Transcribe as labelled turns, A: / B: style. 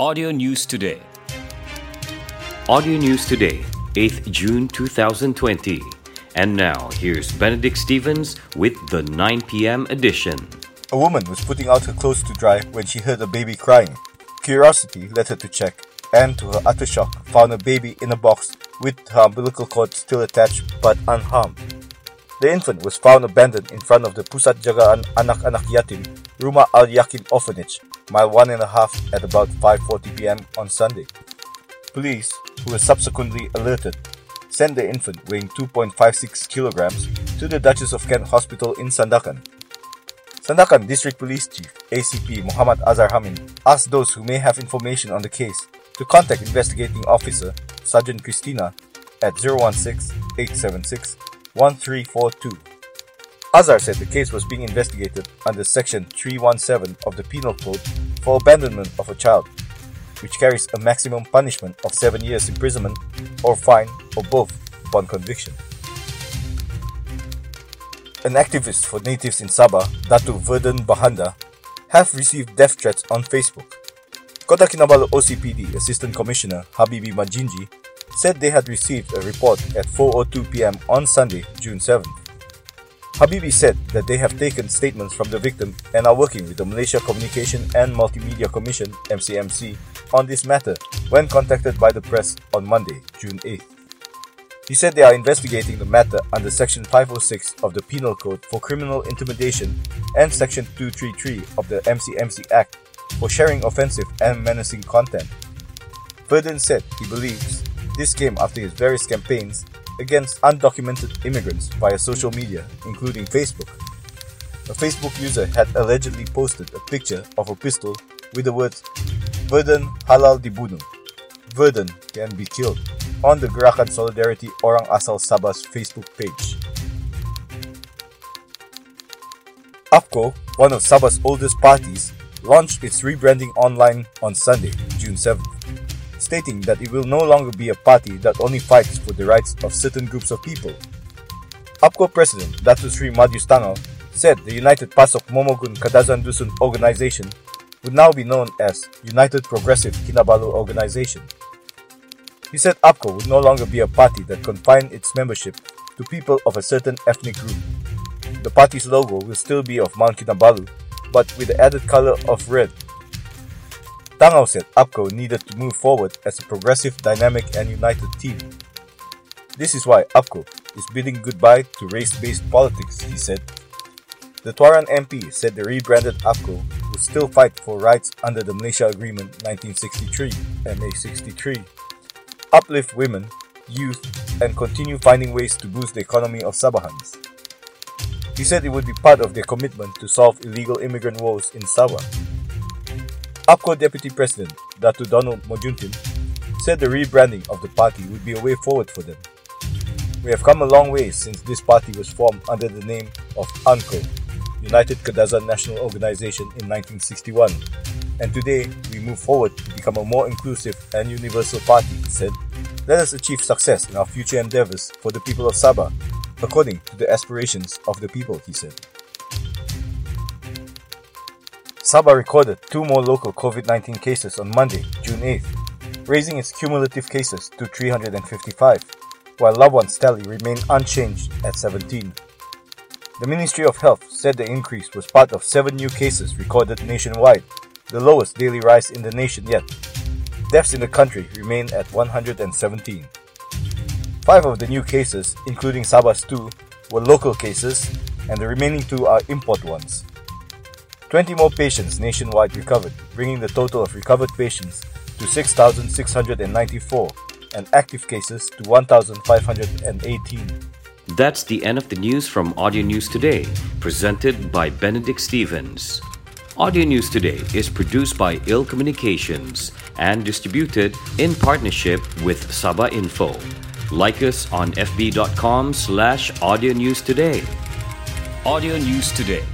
A: Audio News Today. Audio News Today, 8th June 2020. And now, here's Benedict Stevens with the 9 p.m. edition.
B: A woman was putting out her clothes to dry when she heard a baby crying. Curiosity led her to check, and to her utter shock, found a baby in a box with her umbilical cord still attached but unharmed. The infant was found abandoned in front of the Pusat Jagaan Anak-Anak Yatim Rumah Al Yakin Orphanage, mile one and a half at about 5.40 pm on Sunday. Police, who were subsequently alerted, sent the infant weighing 2.56 kilograms to the Duchess of Kent Hospital in Sandakan. Sandakan District Police Chief ACP Muhammad Azhar Hamim asked those who may have information on the case to contact investigating officer Sergeant Christina at 016 876 1342. Azhar said the case was being investigated under Section 317 of the Penal Code for abandonment of a child, which carries a maximum punishment of 7 years imprisonment or fine or both upon conviction. An activist for natives in Sabah, Datu Verdon Bahanda, have received death threats on Facebook. Kota Kinabalu OCPD Assistant Commissioner Habibi Majinji said they had received a report at 4:02 p.m. on Sunday, June 7th. Habibi said that they have taken statements from the victim and are working with the Malaysia Communication and Multimedia Commission MCMC on this matter when contacted by the press on Monday, June 8th. He said they are investigating the matter under Section 506 of the Penal Code for criminal intimidation and Section 233 of the MCMC Act for sharing offensive and menacing content. Verdon said he believes this came after his various campaigns against undocumented immigrants via social media, including Facebook. A Facebook user had allegedly posted a picture of a pistol with the words Verdon Halal Dibunuh. Verdon can be killed on the Gerakan Solidarity Orang Asal Sabah's Facebook page. UPKO, one of Sabah's oldest parties, launched its rebranding online on Sunday, June 7th, stating that it will no longer be a party that only fights for the rights of certain groups of people. UPKO President Datu Sri Madius Tangau said the United Pasok Momogun Kadazan Dusun organization would now be known as United Progressive Kinabalu Organization. He said UPKO would no longer be a party that confined its membership to people of a certain ethnic group. The party's logo will still be of Mount Kinabalu, but with the added color of red. Tangau said UPKO needed to move forward as a progressive, dynamic, and united team. This is why UPKO is bidding goodbye to race-based politics, he said. The Tuaran MP said the rebranded UPKO will still fight for rights under the Malaysia Agreement 1963 MA63 uplift women, youth, and continue finding ways to boost the economy of Sabahans. He said it would be part of their commitment to solve illegal immigrant woes in Sabah. UPKO Deputy President Datu Donald Mojuntin said the rebranding of the party would be a way forward for them. We have come a long way since this party was formed under the name of UNKO, United Kadazan National Organization in 1961 and today we move forward to become a more inclusive and universal party, he said. Let us achieve success in our future endeavors for the people of Sabah, according to the aspirations of the people, he said. Sabah recorded two more local COVID 19 cases on Monday, June 8th, raising its cumulative cases to 355, while Labuan's tally remained unchanged at 17. The Ministry of Health said the increase was part of seven new cases recorded nationwide the lowest daily rise in the nation yet. Deaths in the country remain at 117. Five of the new cases, including Sabah's two, were local cases, and the remaining two are import ones. 20 more patients nationwide recovered, bringing the total of recovered patients to 6,694 and active cases to 1,518.
A: That's the end of the news from Audio News Today, presented by Benedict Stevens. Audio News Today is produced by Ill Communications and distributed in partnership with Sabah Info. Like us on fb.com slash audio news today. Audio News Today